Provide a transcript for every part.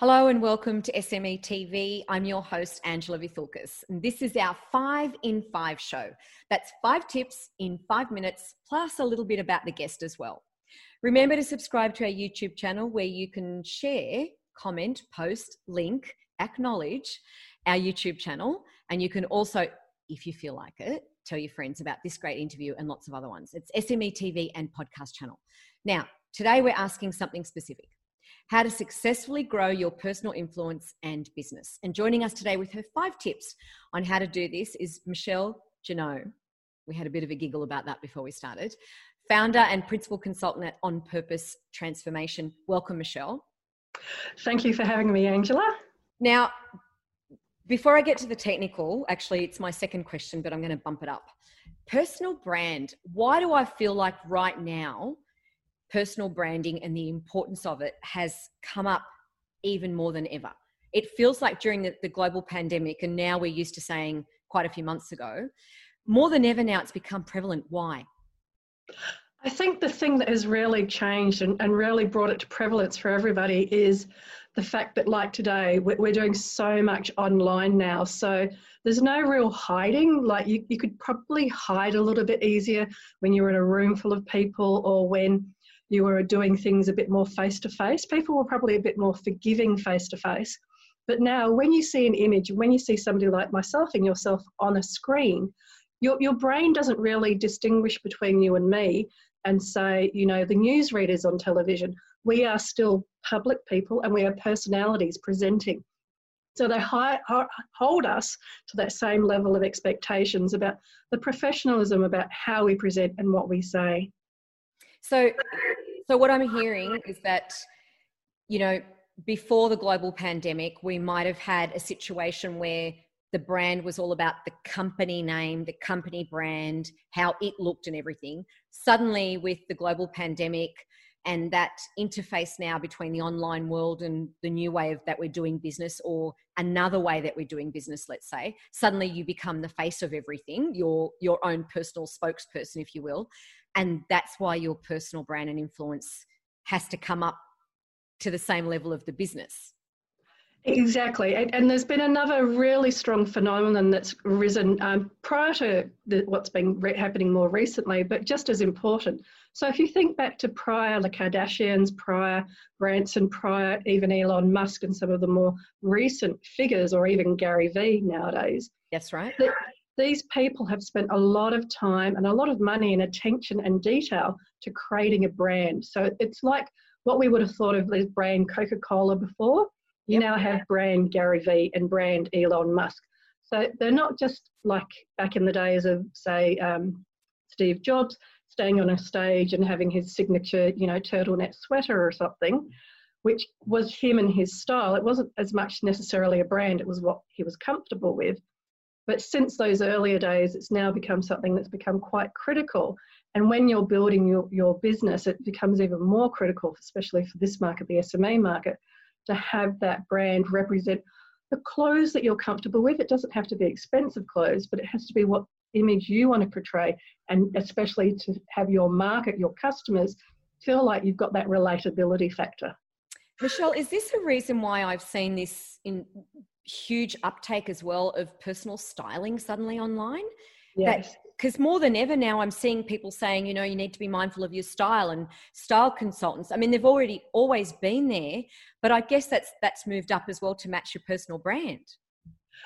Hello and welcome to SME TV. I'm your host, Angela Vithoulkas, and this is our five in five show. That's five tips in five minutes, plus a little bit about the guest as well. Remember to subscribe to our YouTube channel where you can share, comment, post, link, acknowledge our YouTube channel. And you can also, if you feel like it, tell your friends about this great interview and lots of other ones. It's SME TV and podcast channel. Now, today we're asking something specific how to successfully grow your personal influence and business. And joining us today with her five tips on how to do this is Michelle Jeannot. We had a bit of a giggle about that before we started. Founder and principal consultant at On Purpose Transformation. Welcome, Michelle. Thank you for having me, Angela. Now, before I get to the technical, actually, it's my second question, but I'm going to bump it up. Personal brand. Why do I feel like right now personal branding and the importance of it has come up even more than ever. It feels like during the, the, global pandemic, and now we're used to saying quite a few months ago, more than ever now it's become prevalent. Why? I think the thing that has really changed and, and really brought it to prevalence for everybody is the fact that, like today, we're doing so much online now. So there's no real hiding. Like you, you could probably hide a little bit easier when you're in a room full of people or when you were doing things a bit more face to face, people were probably a bit more forgiving face to face. But now, when you see an image, when you see somebody like myself and yourself on a screen, your, your brain doesn't really distinguish between you and me and say, you know, the news readers on television. We are still public people and we are personalities presenting. So they hold us to that same level of expectations about the professionalism about how we present and what we say. So, so what I'm hearing is that, you know, before the global pandemic, we might have had a situation where the brand was all about the company name, the company brand, how it looked and everything. Suddenly, with the global pandemic and that interface now between the online world and the new way of that we're doing business or another way that we're doing business let's say suddenly you become the face of everything your your own personal spokesperson if you will and that's why your personal brand and influence has to come up to the same level of the business Exactly, and, there's been another really strong phenomenon that's risen um, prior to the, what's been re- happening more recently, but just as important. So if you think back to prior the Kardashians, prior Branson, prior even Elon Musk, and some of the more recent figures, or even Gary Vee nowadays. That's right. The, these people have spent a lot of time and a lot of money and attention and detail to creating a brand. So it's like what we would have thought of as brand Coca Cola before. You yep. now have brand Gary Vee and brand Elon Musk. So they're not just like back in the days of, say, um, Steve Jobs staying on a stage and having his signature, you know, turtleneck sweater or something, which was him and his style. It wasn't as much necessarily a brand, it was what he was comfortable with. But since those earlier days, it's now become something that's become quite critical. And when you're building your, your business, it becomes even more critical, especially for this market, the SME market, to have that brand represent the clothes that you're comfortable with. It doesn't have to be expensive clothes, but it has to be what image you want to portray, and especially to have your market, your customers, feel like you've got that relatability factor. Michelle, is this a reason why I've seen this in huge uptake as well of personal styling suddenly online. Yes. Because more than ever now, I'm seeing people saying, you know, you need to be mindful of your style and style consultants. I mean, they've already always been there, but I guess that's that's moved up as well to match your personal brand.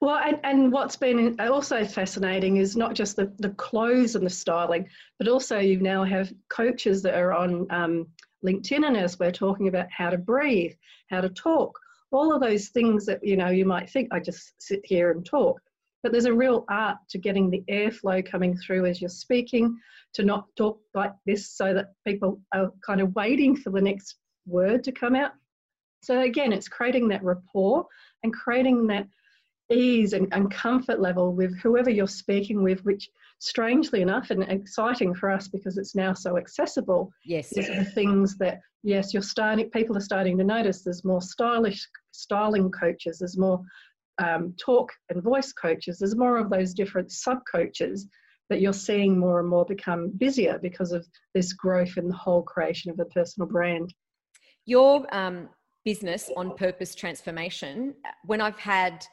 Well, and, and what's been also fascinating is not just the, the clothes and the styling, but also you now have coaches that are on um, LinkedIn and as we're talking about how to breathe, how to talk, all of those things that you know you might think I just sit here and talk. But there's a real art to getting the airflow coming through as you're speaking, to not talk like this so that people are kind of waiting for the next word to come out. So again, it's creating that rapport and creating that ease and, and comfort level with whoever you're speaking with, which strangely enough and exciting for us because it's now so accessible. Yes. These are the things that yes, you're starting people are starting to notice there's more stylish styling coaches, there's more um, talk and voice coaches, there's more of those different sub coaches that you're seeing more and more become busier because of this growth in the whole creation of a personal brand. Your um, business on purpose transformation, when I've had,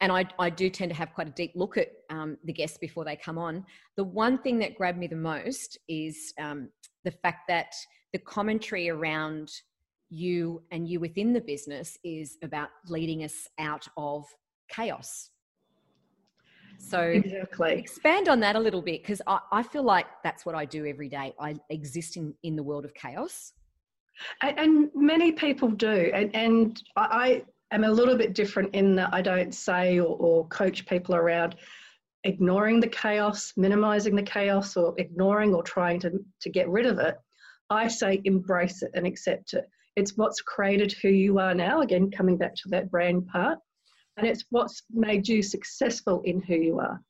and I, I do tend to have quite a deep look at um, the guests before they come on, the one thing that grabbed me the most is um, the fact that the commentary around you and you within the business is about leading us out of chaos. So exactly. expand on that a little bit because I, I, feel like that's what I do every day. I exist in, in the world of chaos. And, and many people do. And, and I am a little bit different in that I don't say or, or coach people around ignoring the chaos, minimizing the chaos, or ignoring or trying to, to get rid of it. I say embrace it and accept it. It's what's created who you are now. Again, coming back to that brand part. And it's what's made you successful in who you are.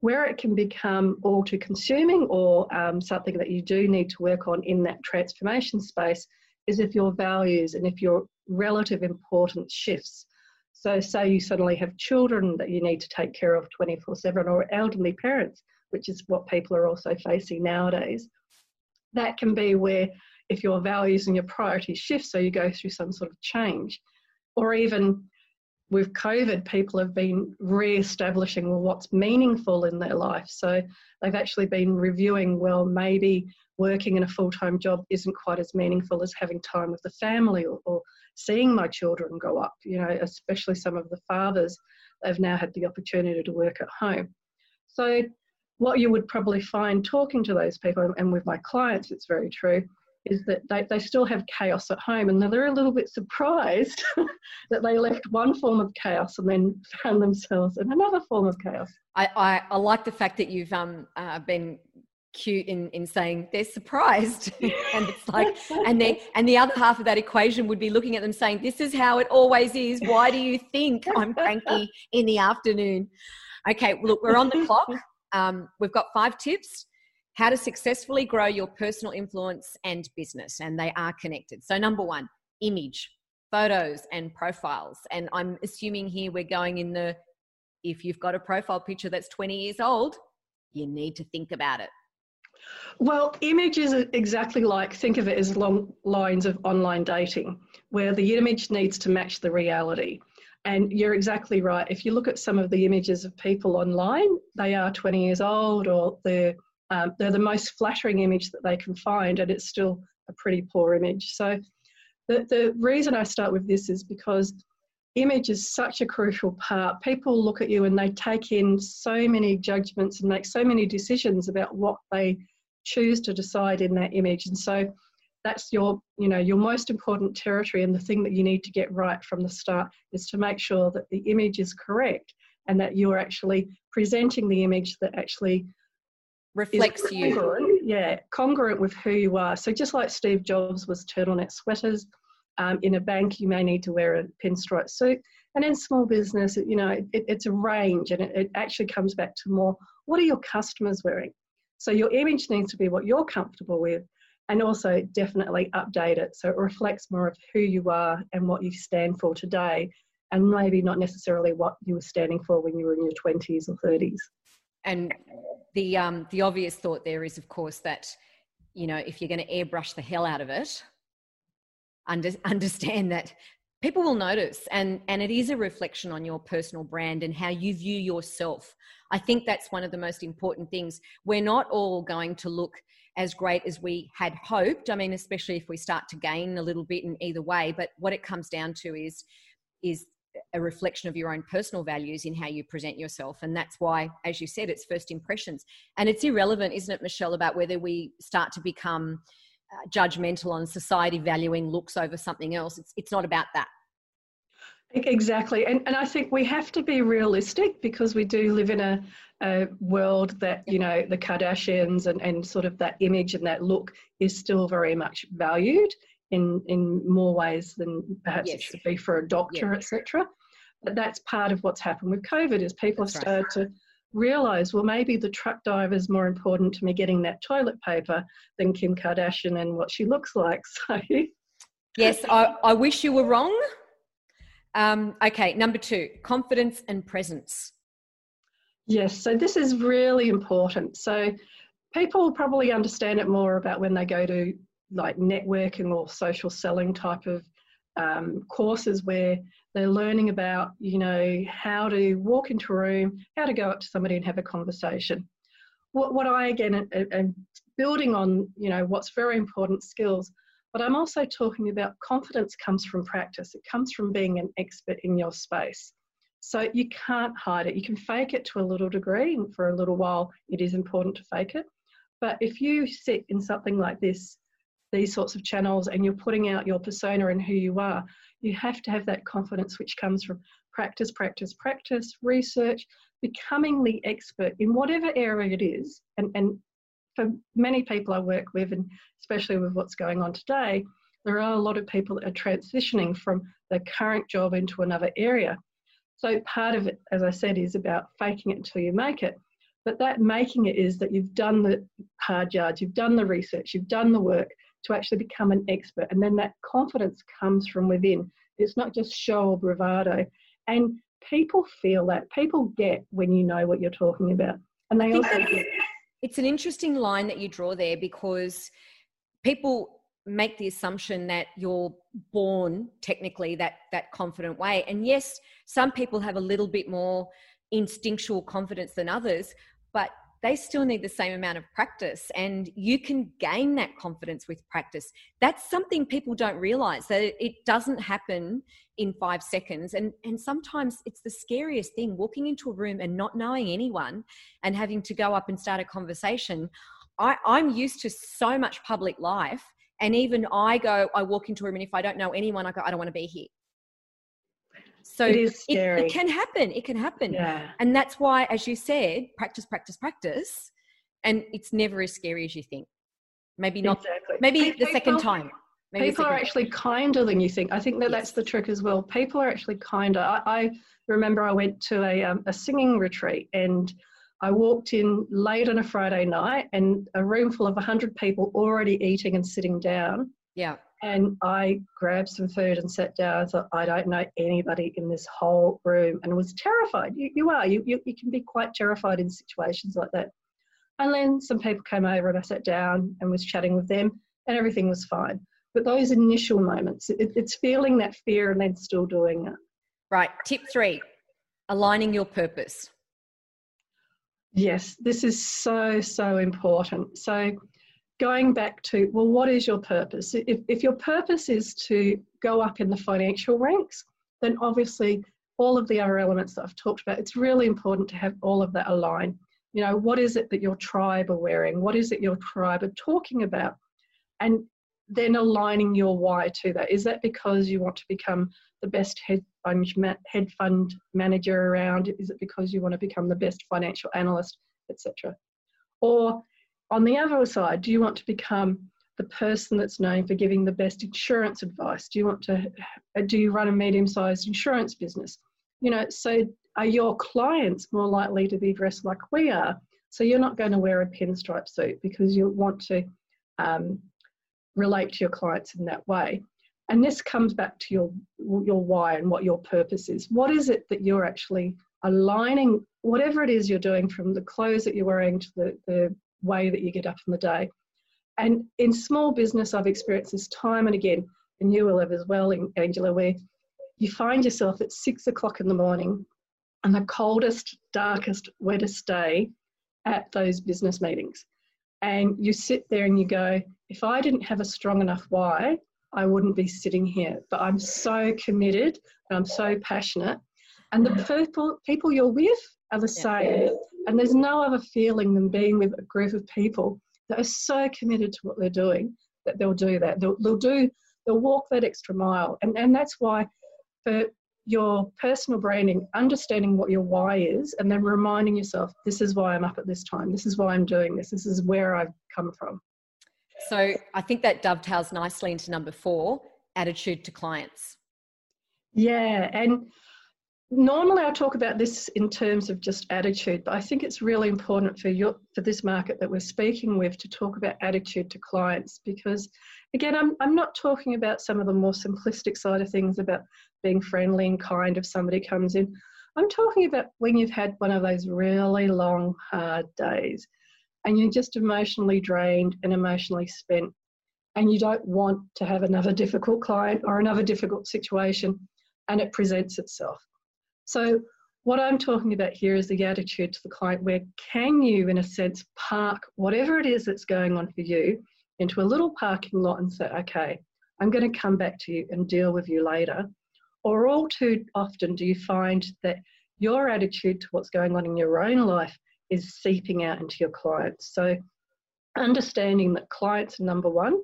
Where it can become all too consuming or um, something that you do need to work on in that transformation space is if your values and if your relative importance shifts. So, say you suddenly have children that you need to take care of 24 7 or elderly parents, which is what people are also facing nowadays. That can be where if your values and your priorities shift, so you go through some sort of change, or even with COVID, people have been re-establishing well, what's meaningful in their life. So they've actually been reviewing, well, maybe working in a full-time job isn't quite as meaningful as having time with the family or, or seeing my children grow up. You know, especially some of the fathers, they've now had the opportunity to work at home. So what you would probably find talking to those people, and with my clients, it's very true, is that they, they still have chaos at home and they're a little bit surprised that they left one form of chaos and then found themselves in another form of chaos. I, I, I like the fact that you've um, uh, been cute in, in saying they're surprised and it's like and they and the other half of that equation would be looking at them saying this is how it always is why do you think i'm cranky in the afternoon okay look we're on the clock um, we've got five tips how to successfully grow your personal influence and business. And they are connected. So, number one, image, photos, and profiles. And I'm assuming here we're going in the if you've got a profile picture that's 20 years old, you need to think about it. Well, image is exactly like think of it as long lines of online dating, where the image needs to match the reality. And you're exactly right. If you look at some of the images of people online, they are 20 years old or they're um, they're the most flattering image that they can find, and it's still a pretty poor image. So, the, the reason I start with this is because image is such a crucial part. People look at you and they take in so many judgments and make so many decisions about what they choose to decide in that image. And so that's your, you know, your most important territory and the thing that you need to get right from the start is to make sure that the image is correct and that you're actually presenting the image that actually reflects you. Yeah, congruent with who you are. So just like Steve Jobs was turtleneck sweaters, um, in a bank you may need to wear a pinstripe suit, and in small business, you know, it, it's a range, and it, it actually comes back to more what are your customers wearing. So your image needs to be what you're comfortable with, and also definitely update it so it reflects more of who you are and what you stand for today, and maybe not necessarily what you were standing for when you were in your 20s or 30s and the um, the obvious thought there is, of course, that you know if you're going to airbrush the hell out of it, under, understand that people will notice, and and it is a reflection on your personal brand and how you view yourself. I think that's one of the most important things. We're not all going to look as great as we had hoped. I mean, especially if we start to gain a little bit in either way. But what it comes down to is is a reflection of your own personal values in how you present yourself. And that's why, as you said, it's first impressions. And it's irrelevant, isn't it, Michelle, about whether we start to become Uh, judgmental on society valuing looks over something else. It's, it's not about that. Exactly. And, and I think we have to be realistic because we do live in a, a world that, you know, the Kardashians and, and sort of that image and that look is still very much valued in in more ways than perhaps yes. it should be for a doctor, yeah. etc. But that's part of what's happened with COVID is people that's have started right. to realize, well, maybe the truck driver is more important to me getting that toilet paper than Kim Kardashian and what she looks like. So, yes, I, I wish you were wrong. Um, okay, number two, confidence and presence. Yes, so this is really important. So, people probably understand it more about when they go to like networking or social selling type of um, courses where they're learning about, you know, how to walk into a room, how to go up to somebody and have a conversation. What, what I again am building on, you know, what's very important skills, but I'm also talking about confidence comes from practice. It comes from being an expert in your space. So you can't hide it. You can fake it to a little degree, and for a little while, it is important to fake it. But if you sit in something like this these sorts of channels and you're putting out your persona and who you are, you have to have that confidence which comes from practice, practice, practice, research, becoming the expert in whatever area it is. And, and for many people I work with, and especially with what's going on today, there are a lot of people that are transitioning from their current job into another area. So part of it, as I said, is about faking it until you make it. But that making it is that you've done the hard yards, you've done the research, you've done the work, to actually become an expert. And then that confidence comes from within. It's not just show or bravado. And people feel that. People get when you know what you're talking about. And they also get. It's an interesting line that you draw there because people make the assumption that you're born technically that that confident way and yes some people have a little bit more instinctual confidence than others but they still need the same amount of practice and you can gain that confidence with practice. That's something people don't realize that it doesn't happen in five seconds and and sometimes it's the scariest thing walking into a room and not knowing anyone and having to go up and start a conversation. I, i'm used to so much public life and even i go i walk into a room and if i don't know anyone i go i don't want to be here so it is scary. It, it, can happen. It can happen. Yeah. And that's why, as you said, practice, practice, practice. And it's never as scary as you think. Maybe not. Exactly. Maybe the second time. Maybe people are actually kinder than you think. I think that yes. that's the trick as well. People are actually kinder. I, I remember I went to a, um, a singing retreat and I walked in late on a Friday night and a room full of 100 people already eating and sitting down. Yeah. And I grabbed some food and sat down and thought, I don't know anybody in this whole room and was terrified. You, you are, you, you, you can be quite terrified in situations like that. And then some people came over and I sat down and was chatting with them and everything was fine. But those initial moments, it, it's feeling that fear and then still doing it. Right. Tip three aligning your purpose. Yes, this is so, so important. So, going back to, well, what is your purpose? If, if your purpose is to go up in the financial ranks, then obviously all of the other elements that I've talked about, it's really important to have all of that align. You know, what is it that your tribe are wearing? What is it your tribe are talking about? And then aligning your why to that. Is that because you want to become the best head fund, head fund manager around? Is it because you want to become the best financial analyst, etc.? Or on the other side, do you want to become the person that's known for giving the best insurance advice? Do you want to, do you run a medium sized insurance business? You know, so are your clients more likely to be dressed like we are? So you're not going to wear a pinstripe suit because you want to um, relate to your clients in that way. And this comes back to your your why and what your purpose is. What is it that you're actually aligning, whatever it is you're doing, from the clothes that you're wearing to the, the way that you get up in the day. And in small business, I've experienced this time and again, and you will have as well, Angela, where you find yourself at six o'clock in the morning on the coldest, darkest, wettest day at those business meetings. And you sit there and you go, if I didn't have a strong enough why, I wouldn't be sitting here. But I'm so committed and I'm so passionate. And the people, people you're with are the same. And there's no other feeling than being with a group of people that are so committed to what they're doing that they'll do that. They'll, they'll do, they'll walk that extra mile. And, and that's why for your personal branding, understanding what your why is, and then reminding yourself, this is why I'm up at this time. This is why I'm doing this. This is where I've come from. So I think that dovetails nicely into number four attitude to clients. Yeah. And normally I talk about this in terms of just attitude, but I think it's really important for your for this market that we're speaking with to talk about attitude to clients because again I'm I'm not talking about some of the more simplistic side of things about being friendly and kind if somebody comes in. I'm talking about when you've had one of those really long hard days and you're just emotionally drained and emotionally spent and you don't want to have another difficult client or another difficult situation, and it presents itself. So, what I'm talking about here is the attitude to the client where can you, in a sense, park whatever it is that's going on for you into a little parking lot and say, okay, I'm going to come back to you and deal with you later. Or all too often do you find that your attitude to what's going on in your own life is seeping out into your clients. So understanding that clients are number one,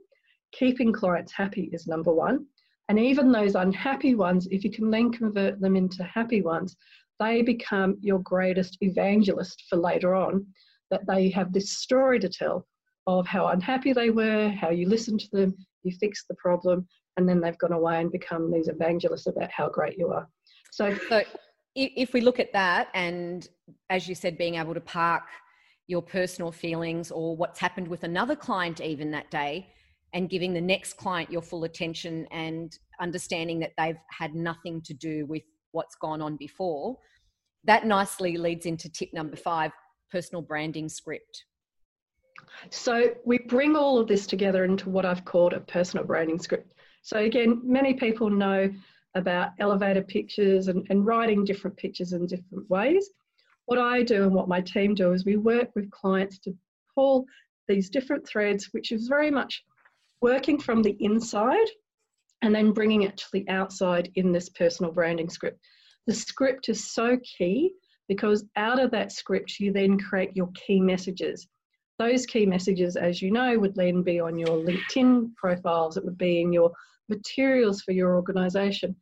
keeping clients happy is number one. And even those unhappy ones, if you can then convert them into happy ones, they become your greatest evangelist for later on. That they have this story to tell of how unhappy they were, how you listened to them, you fixed the problem, and then they've gone away and become these evangelists about how great you are. So, so if we look at that, and as you said, being able to park your personal feelings or what's happened with another client even that day, and giving the next client your full attention and understanding that they've had nothing to do with what's gone on before, that nicely leads into tip number five personal branding script. So we bring all of this together into what I've called a personal branding script. So again, many people know about elevator pitches and, and writing different pitches in different ways. What I do and what my team do is we work with clients to pull these different threads, which is very much working from the inside and then bringing it to the outside in this personal branding script. The script is so key because out of that script, you then create your key messages. Those key messages, as you know, would then be on your LinkedIn profiles, it would be in your materials for your organization.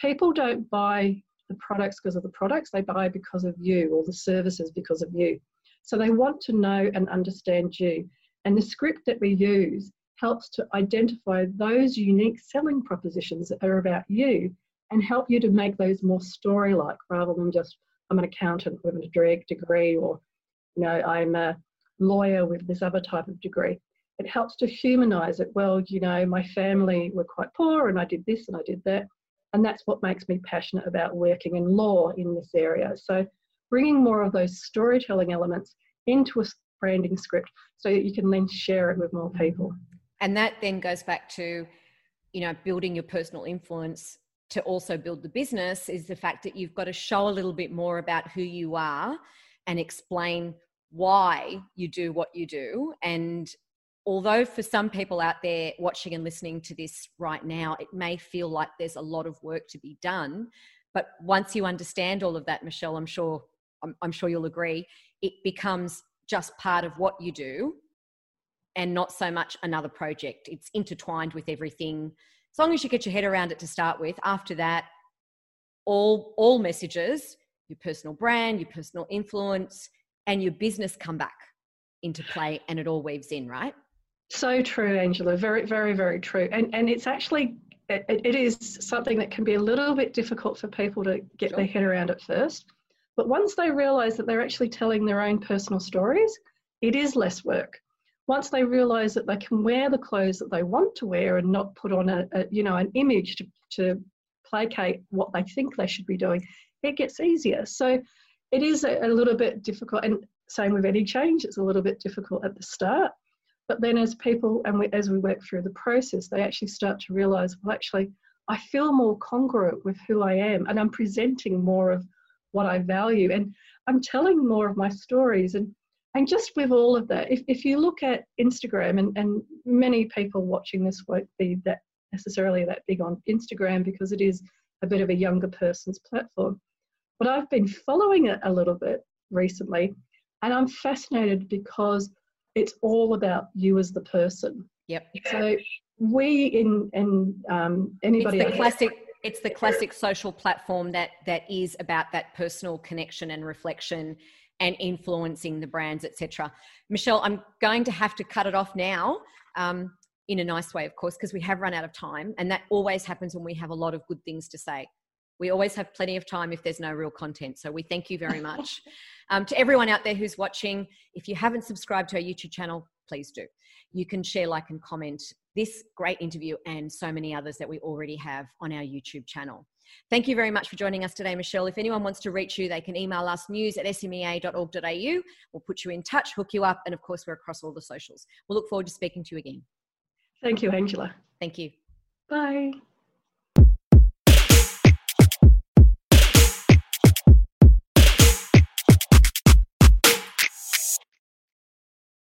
People don't buy the products because of the products, they buy because of you or the services because of you. So they want to know and understand you. And the script that we use helps to identify those unique selling propositions that are about you and help you to make those more story like rather than just I'm an accountant with a degree or you know I'm a lawyer with this other type of degree it helps to humanize it. Well, you know, my family were quite poor and I did this and I did that. And that's what makes me passionate about working in law in this area. So bringing more of those storytelling elements into a branding script so that you can then share it with more people. And that then goes back to, you know, building your personal influence to also build the business is the fact that you've got to show a little bit more about who you are and explain why you do what you do and although for some people out there watching and listening to this right now, it may feel like there's a lot of work to be done. But once you understand all of that, Michelle, I'm sure I'm, I'm sure you'll agree, it becomes just part of what you do and not so much another project. It's intertwined with everything. As long as you get your head around it to start with, after that, all all messages, your personal brand, your personal influence, and your business come back into play and it all weaves in, right? So true, Angela. Very, very, very true. And and it's actually it, it is something that can be a little bit difficult for people to get sure. their head around at first. But once they realize that they're actually telling their own personal stories, it is less work. Once they realize that they can wear the clothes that they want to wear and not put on a, a you know an image to, to placate what they think they should be doing, it gets easier. So it is a, a little bit difficult. And same with any change, it's a little bit difficult at the start. But then as people and we, as we work through the process, they actually start to realize, well, actually, I feel more congruent with who I am and I'm presenting more of what I value and I'm telling more of my stories. And, and just with all of that, if, if you look at Instagram, and, and many people watching this won't be that necessarily that big on Instagram because it is a bit of a younger person's platform. But I've been following it a little bit recently and I'm fascinated because it's all about you as the person. Yep. So we in in um, anybody it's the classic it's the classic social platform that that is about that personal connection and reflection and influencing the brands etc michelle i'm going to have to cut it off now um, in a nice way of course because we have run out of time and that always happens when we have a lot of good things to say we always have plenty of time if there's no real content. So we thank you very much. um, to everyone out there who's watching, if you haven't subscribed to our YouTube channel, please do. You can share, like, and comment this great interview and so many others that we already have on our YouTube channel. Thank you very much for joining us today, Michelle. If anyone wants to reach you, they can email us news at smea.org.au. We'll put you in touch, hook you up, and of course, we're across all the socials. We'll look forward to speaking to you again. Thank you, Angela. Thank you. Bye.